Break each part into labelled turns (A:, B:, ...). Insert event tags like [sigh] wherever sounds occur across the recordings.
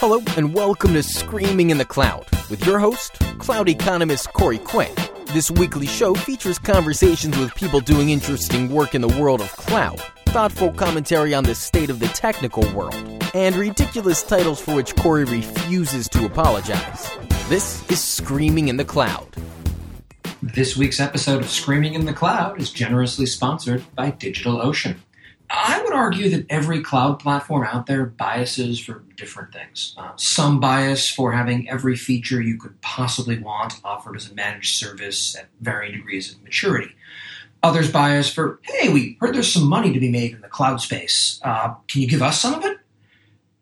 A: Hello, and welcome to Screaming in the Cloud with your host, cloud economist Corey Quinn. This weekly show features conversations with people doing interesting work in the world of cloud, thoughtful commentary on the state of the technical world, and ridiculous titles for which Corey refuses to apologize. This is Screaming in the Cloud.
B: This week's episode of Screaming in the Cloud is generously sponsored by DigitalOcean. I would argue that every cloud platform out there biases for different things. Uh, some bias for having every feature you could possibly want offered as a managed service at varying degrees of maturity. Others bias for, hey, we heard there's some money to be made in the cloud space. Uh, can you give us some of it?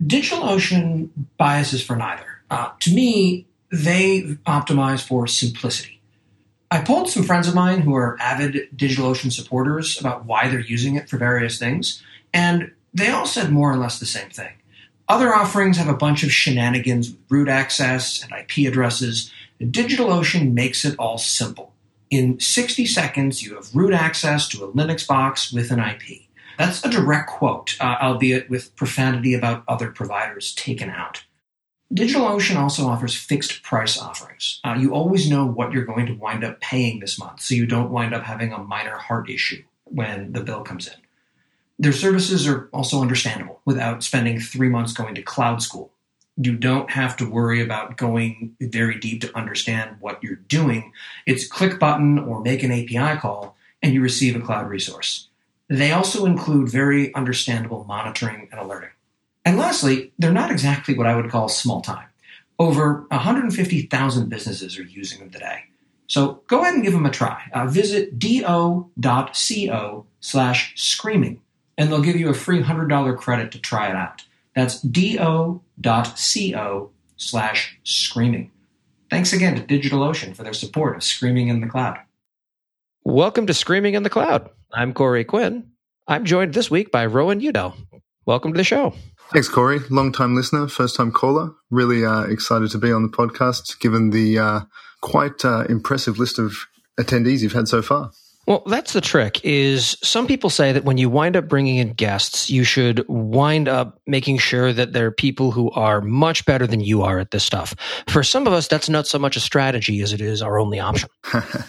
B: DigitalOcean biases for neither. Uh, to me, they optimize for simplicity. I polled some friends of mine who are avid DigitalOcean supporters about why they're using it for various things, and they all said more or less the same thing. Other offerings have a bunch of shenanigans with root access and IP addresses. DigitalOcean makes it all simple. In 60 seconds, you have root access to a Linux box with an IP. That's a direct quote, uh, albeit with profanity about other providers taken out. DigitalOcean also offers fixed price offerings. Uh, you always know what you're going to wind up paying this month, so you don't wind up having a minor heart issue when the bill comes in. Their services are also understandable without spending three months going to cloud school. You don't have to worry about going very deep to understand what you're doing. It's click button or make an API call, and you receive a cloud resource. They also include very understandable monitoring and alerting. And lastly, they're not exactly what I would call small time. Over 150,000 businesses are using them today. So go ahead and give them a try. Uh, visit do.co slash screaming, and they'll give you a free $100 credit to try it out. That's do.co slash screaming. Thanks again to DigitalOcean for their support of Screaming in the Cloud.
C: Welcome to Screaming in the Cloud. I'm Corey Quinn. I'm joined this week by Rowan Udell. Welcome to the show.
D: Thanks, Corey. Long time listener, first time caller. Really uh, excited to be on the podcast, given the uh, quite uh, impressive list of attendees you've had so far.
C: Well, that's the trick is some people say that when you wind up bringing in guests, you should wind up making sure that there are people who are much better than you are at this stuff. For some of us, that's not so much a strategy as it is our only option.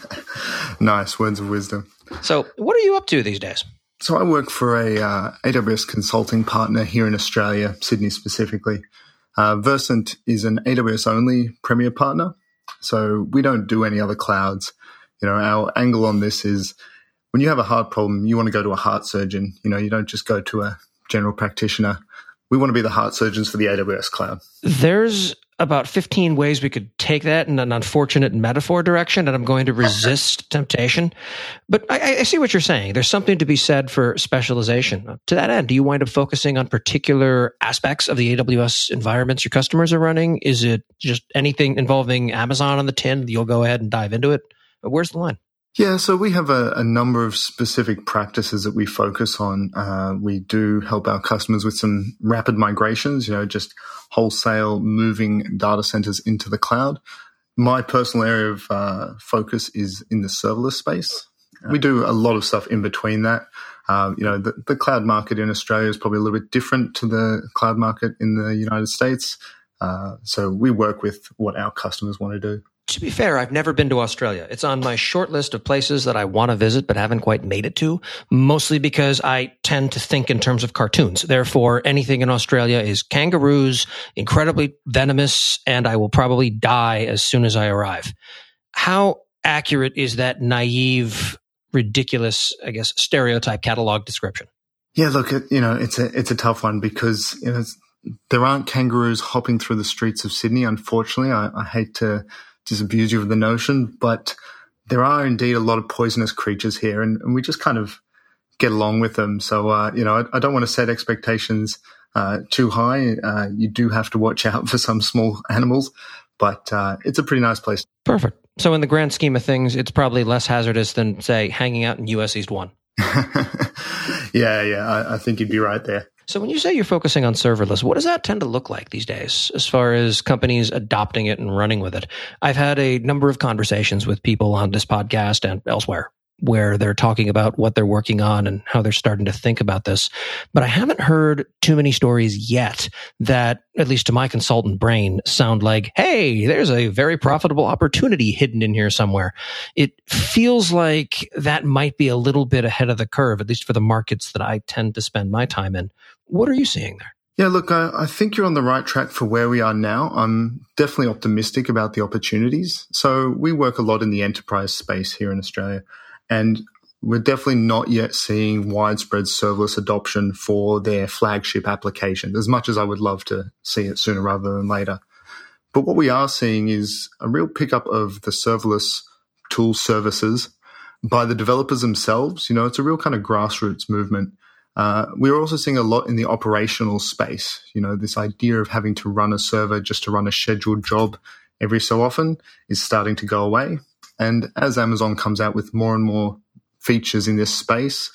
C: [laughs]
D: nice words of wisdom.
C: So what are you up to these days?
D: So I work for a uh, AWS consulting partner here in Australia, Sydney specifically. Uh, Versent is an AWS only premier partner, so we don't do any other clouds. You know, our angle on this is when you have a heart problem, you want to go to a heart surgeon. You know, you don't just go to a general practitioner. We want to be the heart surgeons for the AWS cloud.
C: There's about 15 ways we could take that in an unfortunate metaphor direction, and I'm going to resist [laughs] temptation. But I, I, see what you're saying. There's something to be said for specialization. To that end, do you wind up focusing on particular aspects of the AWS environments your customers are running? Is it just anything involving Amazon on the tin? You'll go ahead and dive into it. But where's the line?
D: Yeah, so we have a, a, number of specific practices that we focus on. Uh, we do help our customers with some rapid migrations, you know, just wholesale moving data centers into the cloud. My personal area of uh, focus is in the serverless space. We do a lot of stuff in between that. Uh, you know, the, the, cloud market in Australia is probably a little bit different to the cloud market in the United States. Uh, so we work with what our customers want to do
C: to be fair, I've never been to Australia. It's on my short list of places that I want to visit, but haven't quite made it to, mostly because I tend to think in terms of cartoons. Therefore, anything in Australia is kangaroos, incredibly venomous, and I will probably die as soon as I arrive. How accurate is that naive, ridiculous, I guess, stereotype catalog description?
D: Yeah, look, you know, it's a, it's a tough one because, you know, there aren't kangaroos hopping through the streets of Sydney. Unfortunately, I, I hate to, disabuse you of the notion, but there are indeed a lot of poisonous creatures here, and, and we just kind of get along with them. So, uh, you know, I, I, don't want to set expectations uh, too high. Uh, you do have to watch out for some small animals, but uh, it's a pretty nice place.
C: Perfect. So, in the grand scheme of things, it's probably less hazardous than, say, hanging out in US East 1. [laughs]
D: yeah, yeah, I, I think you'd be right there.
C: So when you say you're focusing on serverless, what does that tend to look like these days as far as companies adopting it and running with it? I've had a number of conversations with people on this podcast and elsewhere where they're talking about what they're working on and how they're starting to think about this. But I haven't heard too many stories yet that, at least to my consultant brain, sound like, hey, there's a very profitable opportunity hidden in here somewhere. It feels like that might be a little bit ahead of the curve, at least for the markets that I tend to spend my time in. What are you seeing there?
D: Yeah, look, I, I, think you're on the right track for where we are now. I'm definitely optimistic about the opportunities. So we work a lot in the enterprise space here in Australia, and we're definitely not yet seeing widespread serverless adoption for their flagship applications, as much as I would love to see it sooner rather than later. But what we are seeing is a real pickup of the serverless tool services by the developers themselves. You know, it's a real kind of grassroots movement uh, we're also seeing a lot in the operational space. You know, this idea of having to run a server just to run a scheduled job every so often is starting to go away. And as Amazon comes out with more and more features in this space,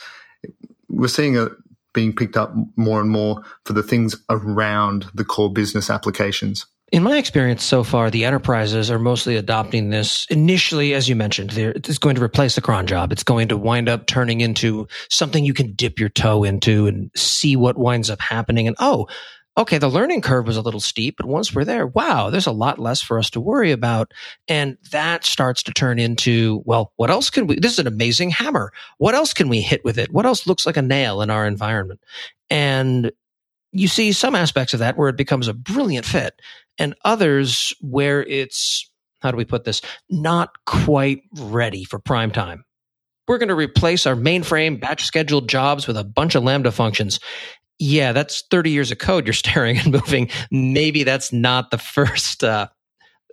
D: we're seeing it being picked up more and more for the things around the core business applications.
C: In my experience so far, the enterprises are mostly adopting this initially, as you mentioned. It's going to replace the cron job. It's going to wind up turning into something you can dip your toe into and see what winds up happening. And oh, okay, the learning curve was a little steep, but once we're there, wow, there's a lot less for us to worry about. And that starts to turn into, well, what else can we, this is an amazing hammer. What else can we hit with it? What else looks like a nail in our environment? And you see some aspects of that where it becomes a brilliant fit and others where it's, how do we put this, not quite ready for prime time. We're going to replace our mainframe batch scheduled jobs with a bunch of Lambda functions. Yeah, that's 30 years of code you're [laughs] staring and moving. Maybe that's not the first, uh,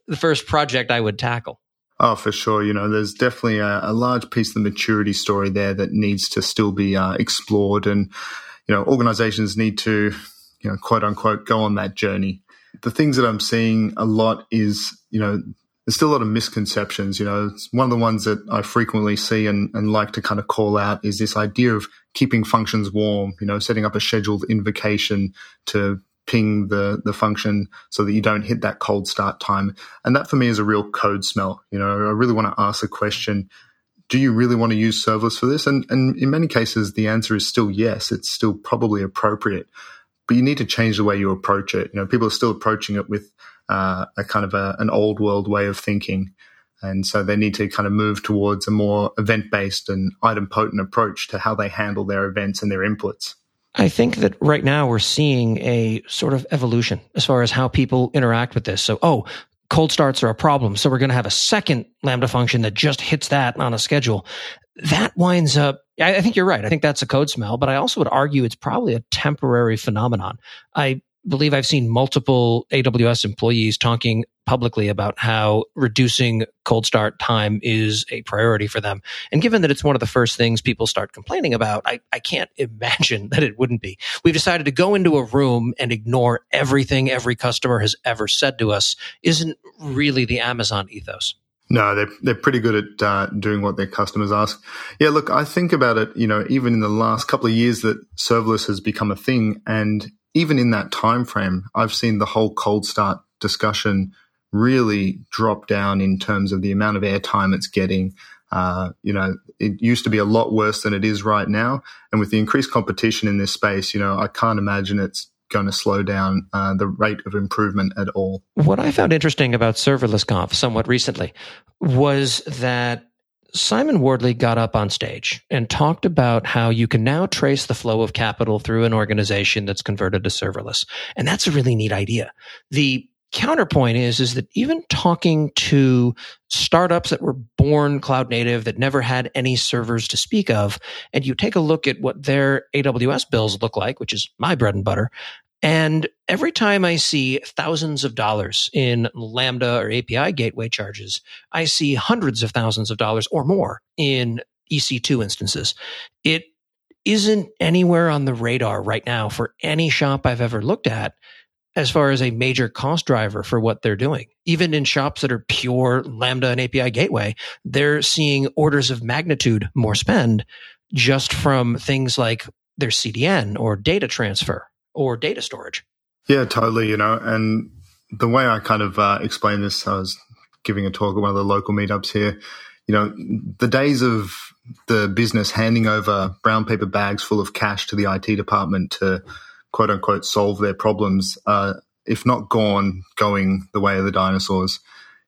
C: the first project I would tackle.
D: Oh, for sure. You know, there's definitely a, a, large piece of the maturity story there that needs to still be uh, explored. And, you know, organizations need to you know, quote unquote, go on that journey. The things that I'm seeing a lot is, you know, there's still a lot of misconceptions. You know, it's one of the ones that I frequently see and, and like to kind of call out is this idea of keeping functions warm, you know, setting up a scheduled invocation to ping the, the function so that you don't hit that cold start time. And that for me is a real code smell. You know, I really want to ask a question. Do you really want to use serverless for this? And, and in many cases, the answer is still yes. It's still probably appropriate but you need to change the way you approach it. You know, people are still approaching it with uh, a kind of a, an old world way of thinking. And so they need to kind of move towards a more event based and idempotent approach to how they handle their events and their inputs.
C: I think that right now we're seeing a sort of evolution as far as how people interact with this. So, oh, cold starts are a problem. So we're going to have a second Lambda function that just hits that on a schedule. That winds up I think you're right. I think that's a code smell, but I also would argue it's probably a temporary phenomenon. I believe I've seen multiple AWS employees talking publicly about how reducing cold start time is a priority for them. And given that it's one of the first things people start complaining about, I, I can't [laughs] imagine that it wouldn't be. We've decided to go into a room and ignore everything every customer has ever said to us isn't really the Amazon ethos.
D: No, they're they're pretty good at uh, doing what their customers ask. Yeah, look, I think about it. You know, even in the last couple of years that serverless has become a thing, and even in that time frame, I've seen the whole cold start discussion really drop down in terms of the amount of airtime it's getting. Uh, you know, it used to be a lot worse than it is right now, and with the increased competition in this space, you know, I can't imagine it's going to slow down uh, the rate of improvement at all.
C: What I found interesting about serverless conf somewhat recently was that Simon Wardley got up on stage and talked about how you can now trace the flow of capital through an organization that's converted to serverless. And that's a really neat idea. The counterpoint is is that even talking to startups that were born cloud native that never had any servers to speak of and you take a look at what their AWS bills look like which is my bread and butter and every time I see thousands of dollars in Lambda or API gateway charges, I see hundreds of thousands of dollars or more in EC2 instances. It isn't anywhere on the radar right now for any shop I've ever looked at as far as a major cost driver for what they're doing. Even in shops that are pure Lambda and API gateway, they're seeing orders of magnitude more spend just from things like their CDN or data transfer or data storage.
D: Yeah, totally. You know, and the way I kind of uh, explain this, I was giving a talk at one of the local meetups here. You know, the days of the business handing over brown paper bags full of cash to the IT department to quote unquote solve their problems, uh, if not gone, going the way of the dinosaurs.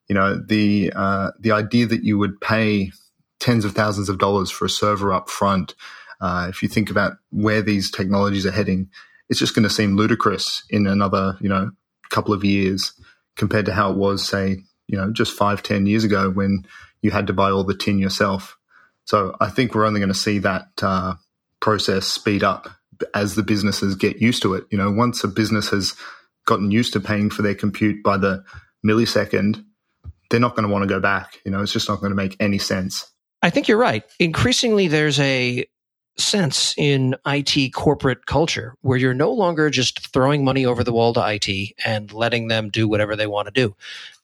D: You know, the uh, the idea that you would pay tens of thousands of dollars for a server up front, uh, if you think about where these technologies are heading, it's just going to seem ludicrous in another, you know, couple of years compared to how it was, say, you know, just five, ten years ago when you had to buy all the tin yourself. So I think we're only going to see that uh, process speed up as the businesses get used to it. You know, once a business has gotten used to paying for their compute by the millisecond, they're not going to want to go back. You know, it's just not going to make any sense.
C: I think you're right. Increasingly, there's a sense in IT corporate culture where you're no longer just throwing money over the wall to IT and letting them do whatever they want to do.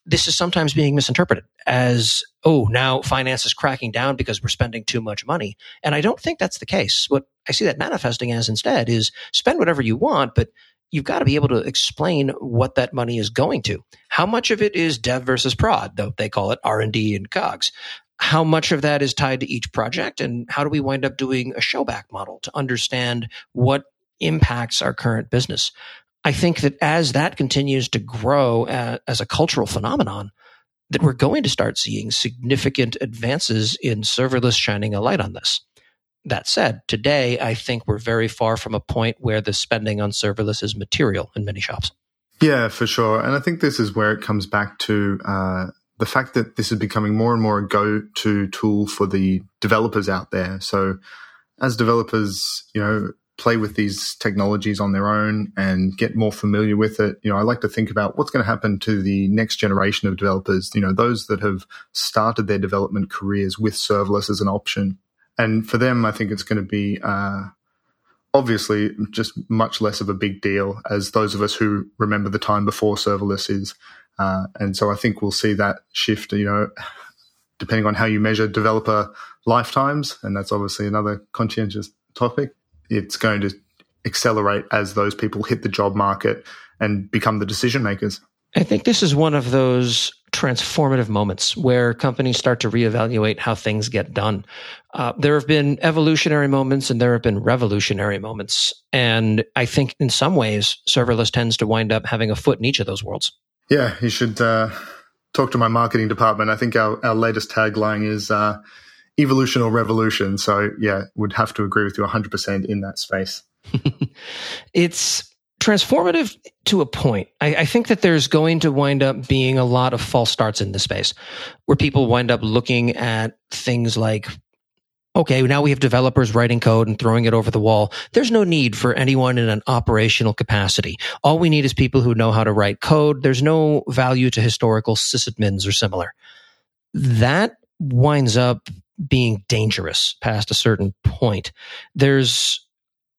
C: This is sometimes being misinterpreted as, oh, now finance is cracking down because we're spending too much money. And I don't think that's the case. What I see that manifesting as instead is spend whatever you want, but you've got to be able to explain what that money is going to. How much of it is dev versus prod, though they call it R&D and COGS? How much of that is tied to each project and how do we wind up doing a showback model to understand what impacts our current business? I think that as that continues to grow uh, as a cultural phenomenon that we're going to start seeing significant advances in serverless shining a light on this that said today i think we're very far from a point where the spending on serverless is material in many shops
D: yeah, for sure. And I think this is where it comes back to uh, the fact that this is becoming more and more a go-to tool for the developers out there. So as developers, you know, play with these technologies on their own and get more familiar with it, you know, I like to think about what's going to happen to the next generation of developers, you know, those that have started their development careers with serverless as an option. And for them, I think it's going to be, uh, obviously just much less of a big deal as those of us who remember the time before serverless is uh, and so I think we'll see that shift, you know, depending on how you measure developer lifetimes. And that's obviously another conscientious topic. It's going to accelerate as those people hit the job market and become the decision makers.
C: I think this is one of those transformative moments where companies start to reevaluate how things get done. Uh, there have been evolutionary moments and there have been revolutionary moments. And I think in some ways, serverless tends to wind up having a foot in each of those worlds.
D: Yeah, you should uh, talk to my marketing department. I think our, our latest tagline is uh, evolution or revolution. So, yeah, would have to agree with you 100% in that space. [laughs]
C: it's transformative to a point. I, I, think that there's going to wind up being a lot of false starts in this space where people wind up looking at things like okay, now we have developers writing code and throwing it over the wall. There's no need for anyone in an operational capacity. All we need is people who know how to write code. There's no value to historical sysadmins or similar. That winds up being dangerous past a certain point. There's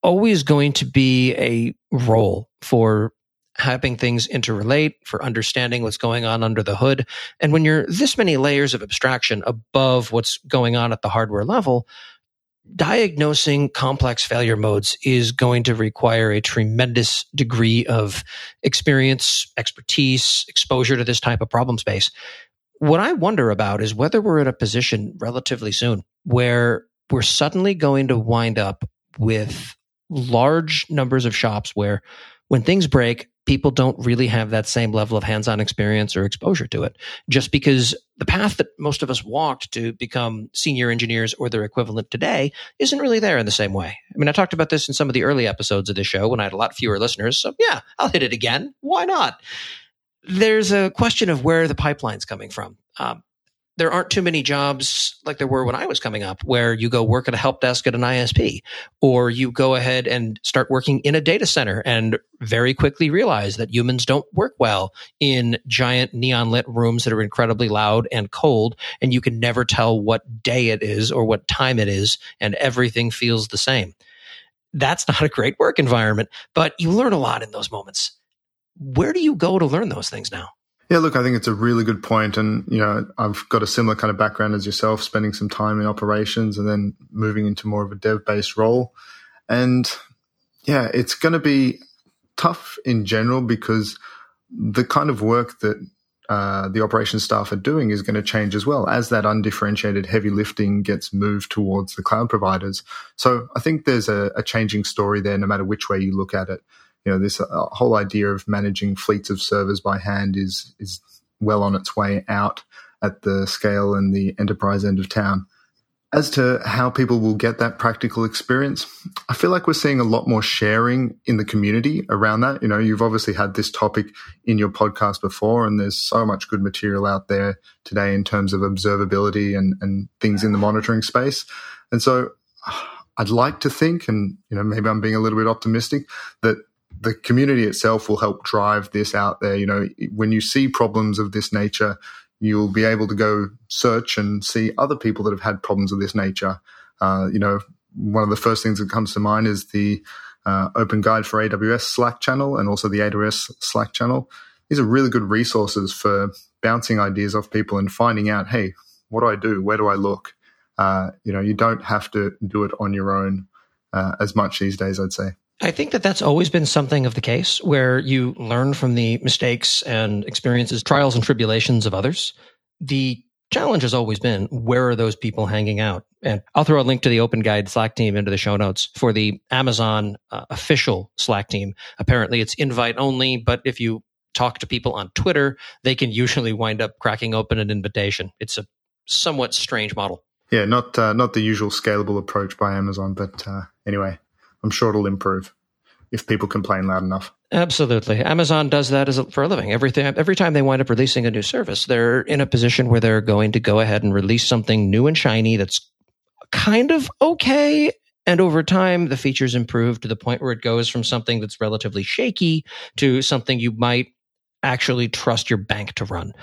C: always going to be a role for having things interrelate, for understanding what's going on under the hood. And when you're this many layers of abstraction above what's going on at the hardware level, diagnosing complex failure modes is going to require a tremendous degree of experience, expertise, exposure to this type of problem space. What I wonder about is whether we're in a position relatively soon where we're suddenly going to wind up with large numbers of shops where when things break, people don't really have that same level of hands-on experience or exposure to it. Just because the path that most of us walked to become senior engineers or their equivalent today isn't really there in the same way. I mean i talked about this in some of the early episodes of the show when i had a lot fewer listeners so yeah i'll hit it again. Why not? There's a question of where the pipeline's coming from. Um, there aren't too many jobs like there were when I was coming up where you go work at a help desk at an ISP or you go ahead and start working in a data center and very quickly realize that humans don't work well in giant neon lit rooms that are incredibly loud and cold and you can never tell what day it is or what time it is and everything feels the same. That's not a great work environment, but you learn a lot in those moments. Where do you go to learn those things now?
D: Yeah, look, I think it's a really good point, and you know, I've got a similar kind of background as yourself, spending some time in operations and then moving into more of a dev-based role. And yeah, it's going to be tough in general because the kind of work that uh, the operations staff are doing is going to change as well as that undifferentiated heavy lifting gets moved towards the cloud providers. So I think there's a, a changing story there, no matter which way you look at it. You know, this uh, whole idea of managing fleets of servers by hand is is well on its way out at the scale and the enterprise end of town. As to how people will get that practical experience, I feel like we're seeing a lot more sharing in the community around that. You know, you've obviously had this topic in your podcast before, and there's so much good material out there today in terms of observability and, and things in the monitoring space. And so I'd like to think, and you know, maybe I'm being a little bit optimistic, that the community itself will help drive this out there. You know, when you see problems of this nature, you'll be able to go search and see other people that have had problems of this nature. Uh, you know, one of the first things that comes to mind is the uh, Open Guide for AWS Slack channel and also the AWS Slack channel. These are really good resources for bouncing ideas off people and finding out, hey, what do I do? Where do I look? Uh, you know, you don't have to do it on your own uh, as much these days, I'd say.
C: I think that that's always been something of the case where you learn from the mistakes and experiences, trials and tribulations of others. The challenge has always been where are those people hanging out? And I'll throw a link to the Open Guide Slack team into the show notes for the Amazon uh, official Slack team. Apparently, it's invite only, but if you talk to people on Twitter, they can usually wind up cracking open an invitation. It's a somewhat strange model.
D: Yeah, not uh, not the usual scalable approach by Amazon, but uh, anyway, I'm sure it'll improve if people complain loud enough.
C: Absolutely. Amazon does that as a, for a living. Everything, every time they wind up releasing a new service, they're in a position where they're going to go ahead and release something new and shiny that's kind of okay. And over time, the features improve to the point where it goes from something that's relatively shaky to something you might actually trust your bank to run.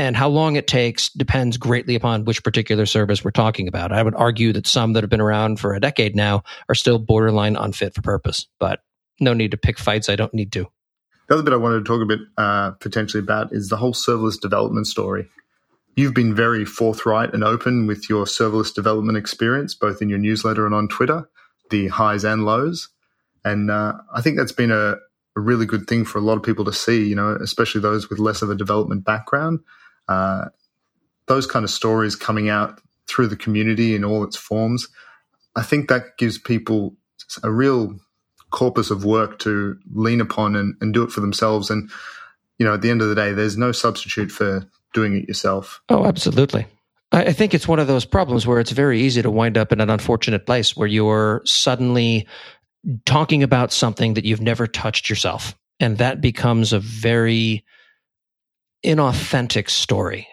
C: And how long it takes depends greatly upon which particular service we're talking about. I would argue that some that have been around for a decade now are still borderline unfit for purpose, but no need to pick fights I don't need to.
D: The other bit I wanted to talk a bit uh, potentially about is the whole serverless development story. You've been very forthright and open with your serverless development experience, both in your newsletter and on Twitter, the highs and lows. And uh, I think that's been a, a, really good thing for a lot of people to see, you know, especially those with less of a development background uh, those kind of stories coming out through the community in all its forms, I think that gives people a real corpus of work to lean upon and, and do it for themselves. And, you know, at the end of the day, there's no substitute for doing it yourself.
C: Oh, absolutely. I think it's one of those problems where it's very easy to wind up in an unfortunate place where you're suddenly talking about something that you've never touched yourself. And that becomes a very inauthentic story.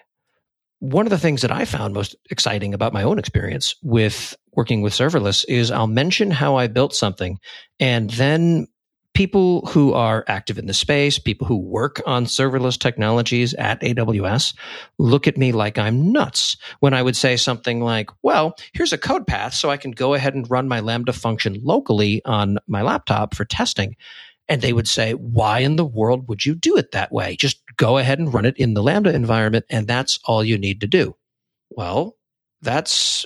C: One of the things that I found most exciting about my own experience with working with serverless is I'll mention how I built something and then people who are active in the space, people who work on serverless technologies at AWS look at me like I'm nuts when I would say something like, well, here's a code path so I can go ahead and run my Lambda function locally on my laptop for testing. And they would say, why in the world would you do it that way? Just go ahead and run it in the Lambda environment, and that's all you need to do. Well, that's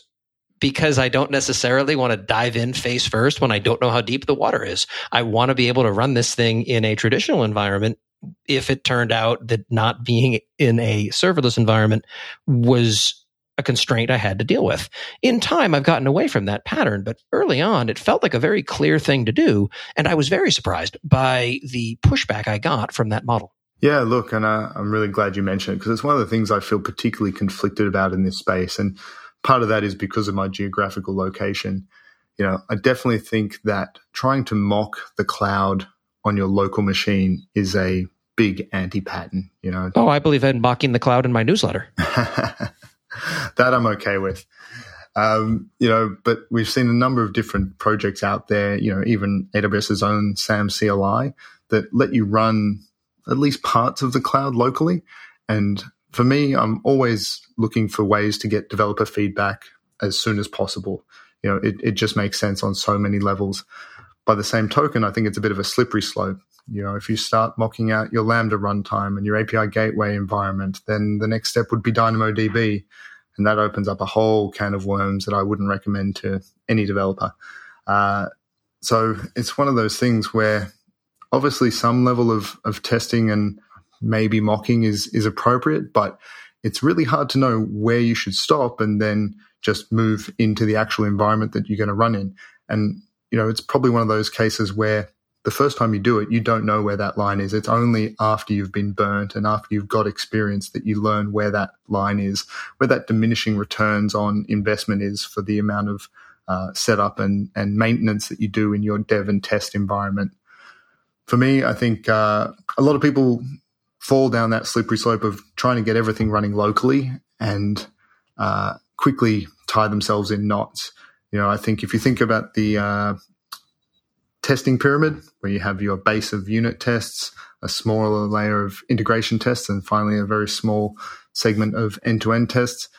C: because I don't necessarily want to dive in face first when I don't know how deep the water is. I want to be able to run this thing in a traditional environment if it turned out that not being in a serverless environment was a constraint I had to deal with. In time, I've gotten away from that pattern, but early on, it felt like a very clear thing to do. And I was very surprised by the pushback I got from that model.
D: Yeah, look, and uh, I'm really glad you mentioned it because it's one of the things I feel particularly conflicted about in this space. And part of that is because of my geographical location. You know, I definitely think that trying to mock the cloud on your local machine is a big anti pattern, you know.
C: Oh, I believe in mocking the cloud in my newsletter. [laughs] [laughs]
D: that I'm okay with. Um, you know, but we've seen a number of different projects out there, you know, even AWS's own SAM CLI that let you run at least parts of the cloud locally. And for me, I'm always looking for ways to get developer feedback as soon as possible. You know, it, it just makes sense on so many levels. By the same token, I think it's a bit of a slippery slope. You know, if you start mocking out your Lambda runtime and your API gateway environment, then the next step would be DynamoDB. And that opens up a whole can of worms that I wouldn't recommend to any developer. Uh, so it's one of those things where obviously some level of, of testing and maybe mocking is is appropriate, but it's really hard to know where you should stop and then just move into the actual environment that you're going to run in. And you know, it's probably one of those cases where the first time you do it, you don't know where that line is. It's only after you've been burnt and after you've got experience that you learn where that line is, where that diminishing returns on investment is for the amount of uh, setup and, and maintenance that you do in your dev and test environment. For me, I think uh, a lot of people fall down that slippery slope of trying to get everything running locally and uh, quickly tie themselves in knots. You know, I think if you think about the uh, testing pyramid, where you have your base of unit tests, a smaller layer of integration tests, and finally a very small segment of end-to-end tests.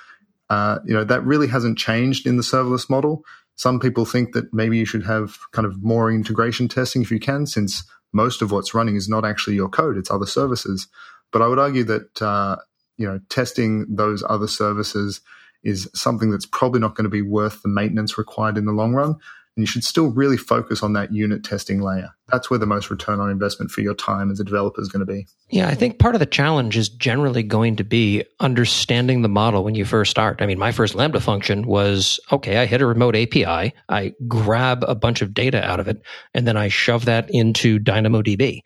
D: Uh, you know that really hasn't changed in the serverless model. Some people think that maybe you should have kind of more integration testing if you can, since most of what's running is not actually your code; it's other services. But I would argue that uh, you know testing those other services is something that's probably not going to be worth the maintenance required in the long run. And you should still really focus on that unit testing layer. That's where the most return on investment for your time as a developer is going to be.
C: Yeah, I think part of the challenge is generally going to be understanding the model when you first start. I mean, my first Lambda function was okay, I hit a remote API, I grab a bunch of data out of it, and then I shove that into DynamoDB.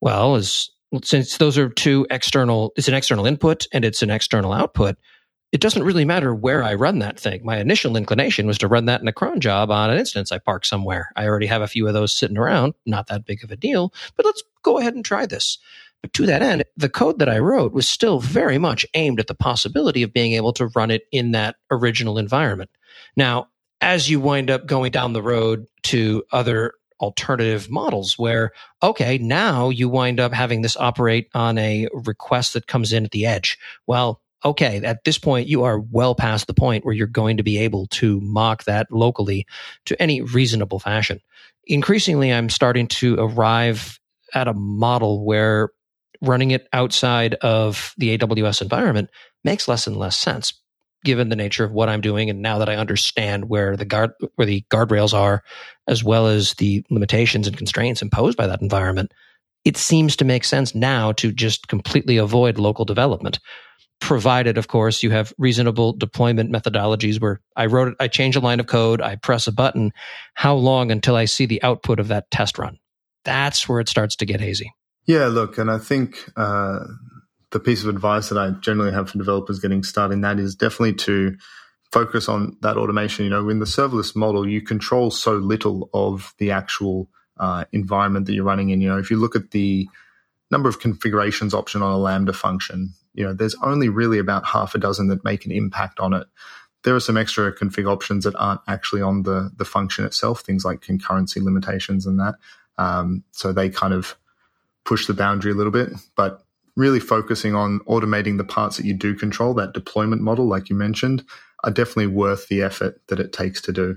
C: Well, as since those are two external, it's an external input and it's an external output it doesn't really matter where I run that thing. My initial inclination was to run that in a cron job on an instance I park somewhere. I already have a few of those sitting around, not that big of a deal, but let's go ahead and try this. But to that end, the code that I wrote was still very much aimed at the possibility of being able to run it in that original environment. Now, as you wind up going down the road to other alternative models where, okay, now you wind up having this operate on a request that comes in at the edge. Well, okay, at this point, you are well past the point where you're going to be able to mock that locally to any reasonable fashion. Increasingly, I'm starting to arrive at a model where running it outside of the AWS environment makes less and less sense given the nature of what I'm doing and now that I understand where the guard where the guardrails are as well as the limitations and constraints imposed by that environment it seems to make sense now to just completely avoid local development provided, of course, you have reasonable deployment methodologies where I wrote it, I change a line of code, I press a button. How long until I see the output of that test run? That's where it starts to get hazy.
D: Yeah, look, and I think uh, the piece of advice that I generally have for developers getting started in that is definitely to focus on that automation. You know, in the serverless model, you control so little of the actual uh, environment that you're running in. You know, if you look at the number of configurations option on a Lambda function, you know, there's only really about half a dozen that make an impact on it. There are some extra config options that aren't actually on the the function itself, things like concurrency limitations and that. Um, so they kind of push the boundary a little bit, but really focusing on automating the parts that you do control, that deployment model, like you mentioned, are definitely worth the effort that it takes to do.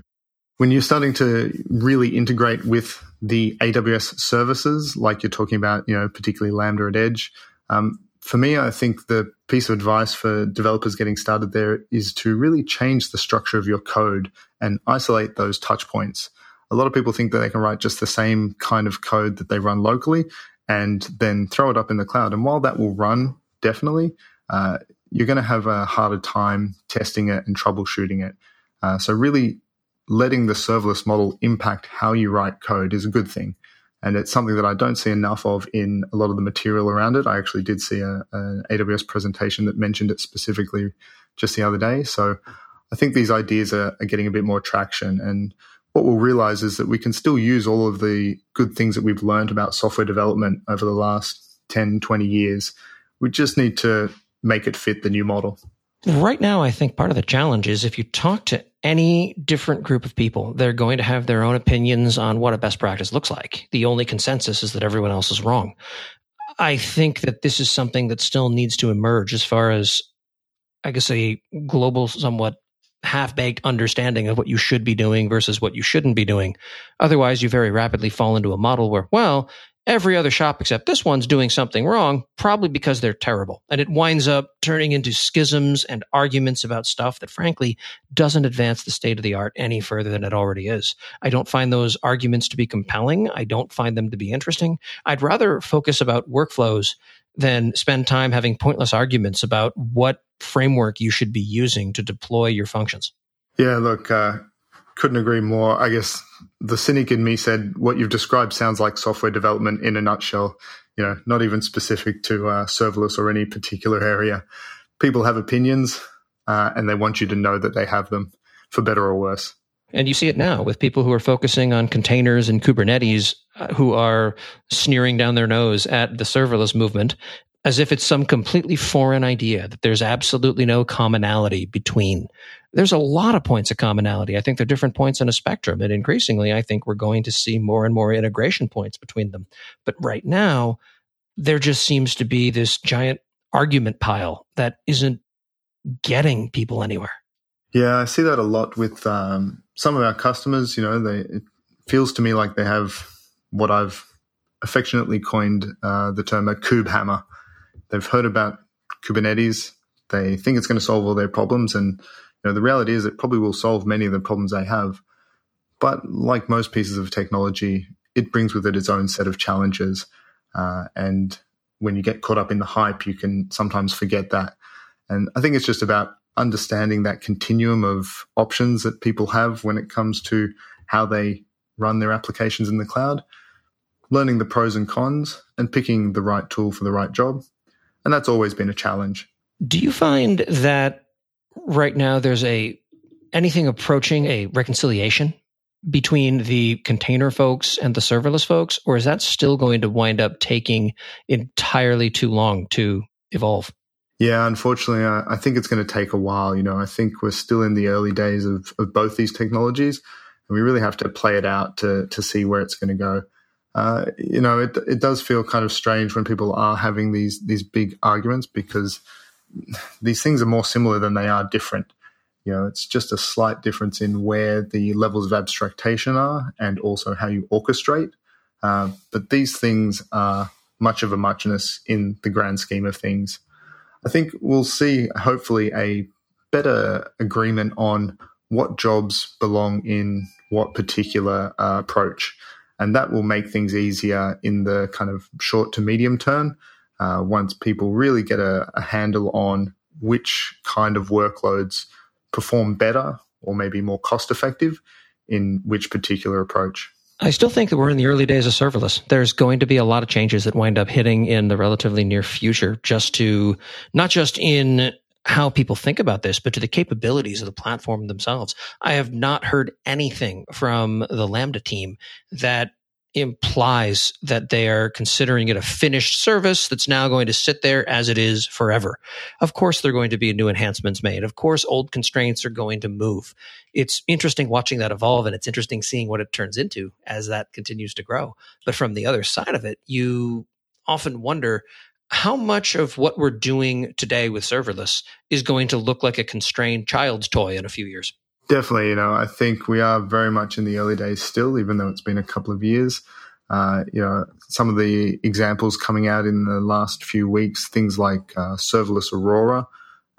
D: When you're starting to really integrate with the AWS services, like you're talking about, you know, particularly Lambda at Edge, um, for me, I think the piece of advice for developers getting started there is to really change the structure of your code and isolate those touch points. A lot of people think that they can write just the same kind of code that they run locally and then throw it up in the cloud. And while that will run, definitely, uh, you're going to have a harder time testing it and troubleshooting it. Uh, so, really letting the serverless model impact how you write code is a good thing. And it's something that I don't see enough of in a lot of the material around it. I actually did see an AWS presentation that mentioned it specifically just the other day. So I think these ideas are, are getting a bit more traction. And what we'll realize is that we can still use all of the good things that we've learned about software development over the last 10, 20 years. We just need to make it fit the new model.
C: Right now, I think part of the challenge is if you talk to any different group of people, they're going to have their own opinions on what a best practice looks like. The only consensus is that everyone else is wrong. I think that this is something that still needs to emerge as far as, I guess, a global, somewhat half baked understanding of what you should be doing versus what you shouldn't be doing. Otherwise, you very rapidly fall into a model where, well, every other shop except this one's doing something wrong, probably because they're terrible. And it winds up turning into schisms and arguments about stuff that frankly doesn't advance the state of the art any further than it already is. I don't find those arguments to be compelling. I don't find them to be interesting. I'd rather focus about workflows than spend time having pointless arguments about what framework you should be using to deploy your functions.
D: Yeah, look, uh, couldn't agree more. I guess the cynic in me said what you've described sounds like software development in a nutshell. You know, not even specific to uh, serverless or any particular area. People have opinions, uh, and they want you to know that they have them, for better or worse.
C: And you see it now with people who are focusing on containers and Kubernetes, uh, who are sneering down their nose at the serverless movement as if it's some completely foreign idea that there's absolutely no commonality between. There's a lot of points of commonality. I think they're different points in a spectrum. And increasingly, I think we're going to see more and more integration points between them. But right now, there just seems to be this giant argument pile that isn't getting people anywhere.
D: Yeah, I see that a lot with um, some of our customers. You know, they, it feels to me like they have what I've affectionately coined uh, the term a cube hammer they've heard about Kubernetes. They think it's going to solve all their problems, and you know, the reality is it probably will solve many of the problems they have. But like most pieces of technology, it brings with it its own set of challenges. Uh, and when you get caught up in the hype, you can sometimes forget that. And I think it's just about understanding that continuum of options that people have when it comes to how they run their applications in the cloud, learning the pros and cons, and picking the right tool for the right job. And that's always been a challenge.
C: Do you find that right now there's a anything approaching a reconciliation between the container folks and the serverless folks, or is that still going to wind up taking entirely too long to evolve?
D: Yeah, unfortunately, I, I think it's going to take a while. You know, I think we're still in the early days of, of both these technologies, and we really have to play it out to to see where it's going to go uh, you know, it it does feel kind of strange when people are having these these big arguments because these things are more similar than they are different. You know, it's just a slight difference in where the levels of abstraction are and also how you orchestrate. Uh, but these things are much of a muchness in the grand scheme of things. I think we'll see, hopefully, a better agreement on what jobs belong in what particular uh, approach. And that will make things easier in the kind of short to medium term uh, once people really get a, a handle on which kind of workloads perform better or maybe more cost effective in which particular approach.
C: I still think that we're in the early days of serverless. There's going to be a lot of changes that wind up hitting in the relatively near future, just to not just in how people think about this, but to the capabilities of the platform themselves. I have not heard anything from the Lambda team that implies that they are considering it a finished service that's now going to sit there as it is forever. Of course, there are going to be new enhancements made. Of course, old constraints are going to move. It's interesting watching that evolve and it's interesting seeing what it turns into as that continues to grow. But from the other side of it, you often wonder how much of what we're doing today with serverless is going to look like a constrained child's toy in a few years?
D: Definitely, you know, I think we are very much in the early days still, even though it's been a couple of years. Uh, you know, some of the examples coming out in the last few weeks, things like uh, serverless Aurora,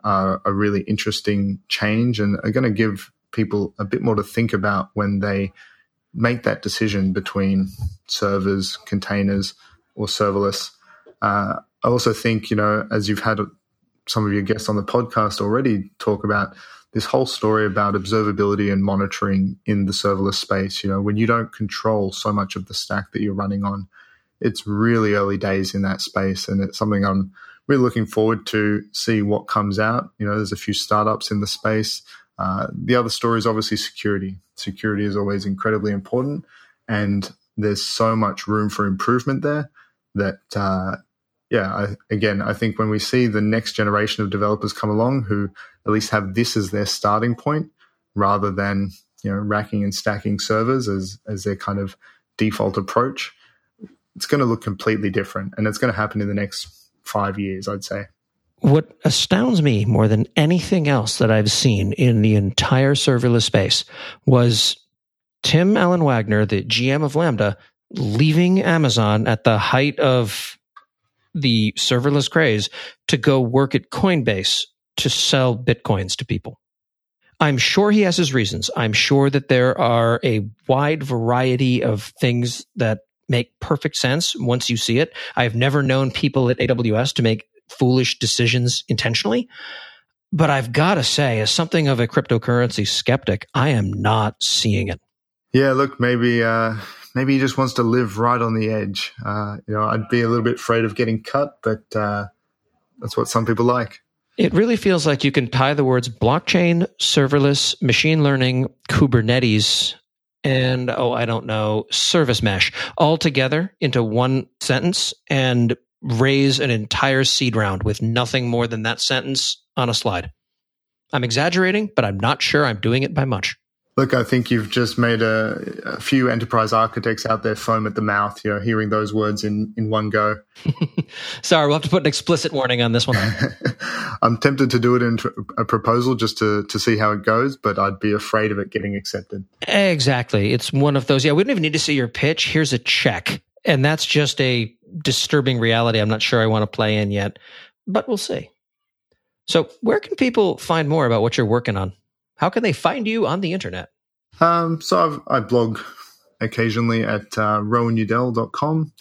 D: are a really interesting change and are going to give people a bit more to think about when they make that decision between servers, containers, or serverless. Uh, I also think, you know, as you've had some of your guests on the podcast already talk about this whole story about observability and monitoring in the serverless space, you know, when you don't control so much of the stack that you're running on, it's really early days in that space. And it's something I'm really looking forward to see what comes out. You know, there's a few startups in the space. Uh, the other story is obviously security. Security is always incredibly important. And there's so much room for improvement there that uh, yeah, I, again, I think when we see the next generation of developers come along who at least have this as their starting point rather than, you know, racking and stacking servers as, as their kind of default approach, it's going to look completely different. And it's going to happen in the next five years, I'd say.
C: What astounds me more than anything else that I've seen in the entire serverless space was Tim Allen Wagner, the GM of Lambda, leaving Amazon at the height of the serverless craze to go work at Coinbase to sell bitcoins to people. I'm sure he has his reasons. I'm sure that there are a wide variety of things that make perfect sense once you see it. I've never known people at AWS to make foolish decisions intentionally. But I've got to say, as something of a cryptocurrency skeptic, I am not seeing it.
D: Yeah, look, maybe uh, maybe he just wants to live right on the edge. Uh, you know, I'd be a little bit afraid of getting cut, but uh, that's what some people like.
C: It really feels like you can tie the words blockchain, serverless, machine learning, Kubernetes, and oh, I don't know, service mesh all together into one sentence and raise an entire seed round with nothing more than that sentence on a slide. I'm exaggerating, but I'm not sure I'm doing it by much.
D: Look, I think you've just made a, a, few enterprise architects out there foam at the mouth, you know, hearing those words in, in one go. [laughs]
C: Sorry, we'll have to put an explicit warning on this one. [laughs]
D: I'm tempted to do it in a proposal just to, to see how it goes, but I'd be afraid of it getting accepted.
C: Exactly. It's one of those, yeah, we don't even need to see your pitch. Here's a check. And that's just a disturbing reality I'm not sure I want to play in yet, but we'll see. So, where can people find more about what you're working on? How can they find you on the internet?
D: Um, so I've, i blog occasionally at uh, rowanudell.com.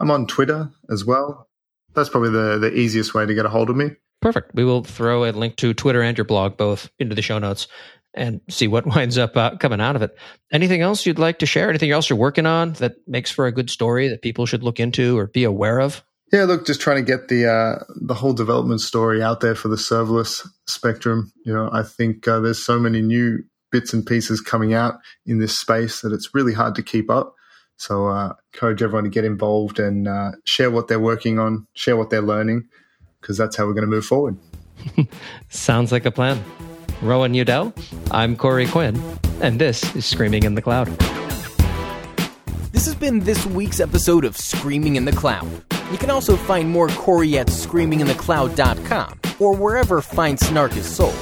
D: I'm on Twitter as well. That's probably the, the easiest way to get a hold of me.
C: Perfect. We will throw a link to Twitter and your blog both into the show notes and see what [laughs] winds up uh, coming out of it. Anything else you'd like to share? Anything else you're working on that makes for a good story that people should look into or be aware of?
D: Yeah, look, just trying to get the uh, the whole development story out there for the serverless spectrum. You know, I think uh, there's so many new bits and pieces coming out in this space that it's really hard to keep up. So, uh, encourage everyone to get involved and uh, share what they're working on, share what they're learning, because that's how we're going to move forward. [laughs]
C: Sounds like a plan. Rowan Udell, I'm Corey Quinn, and this is Screaming in the Cloud.
A: This has been this week's episode of Screaming in the Cloud. You can also find more Corey at screaminginthecloud.com or wherever fine snark is sold.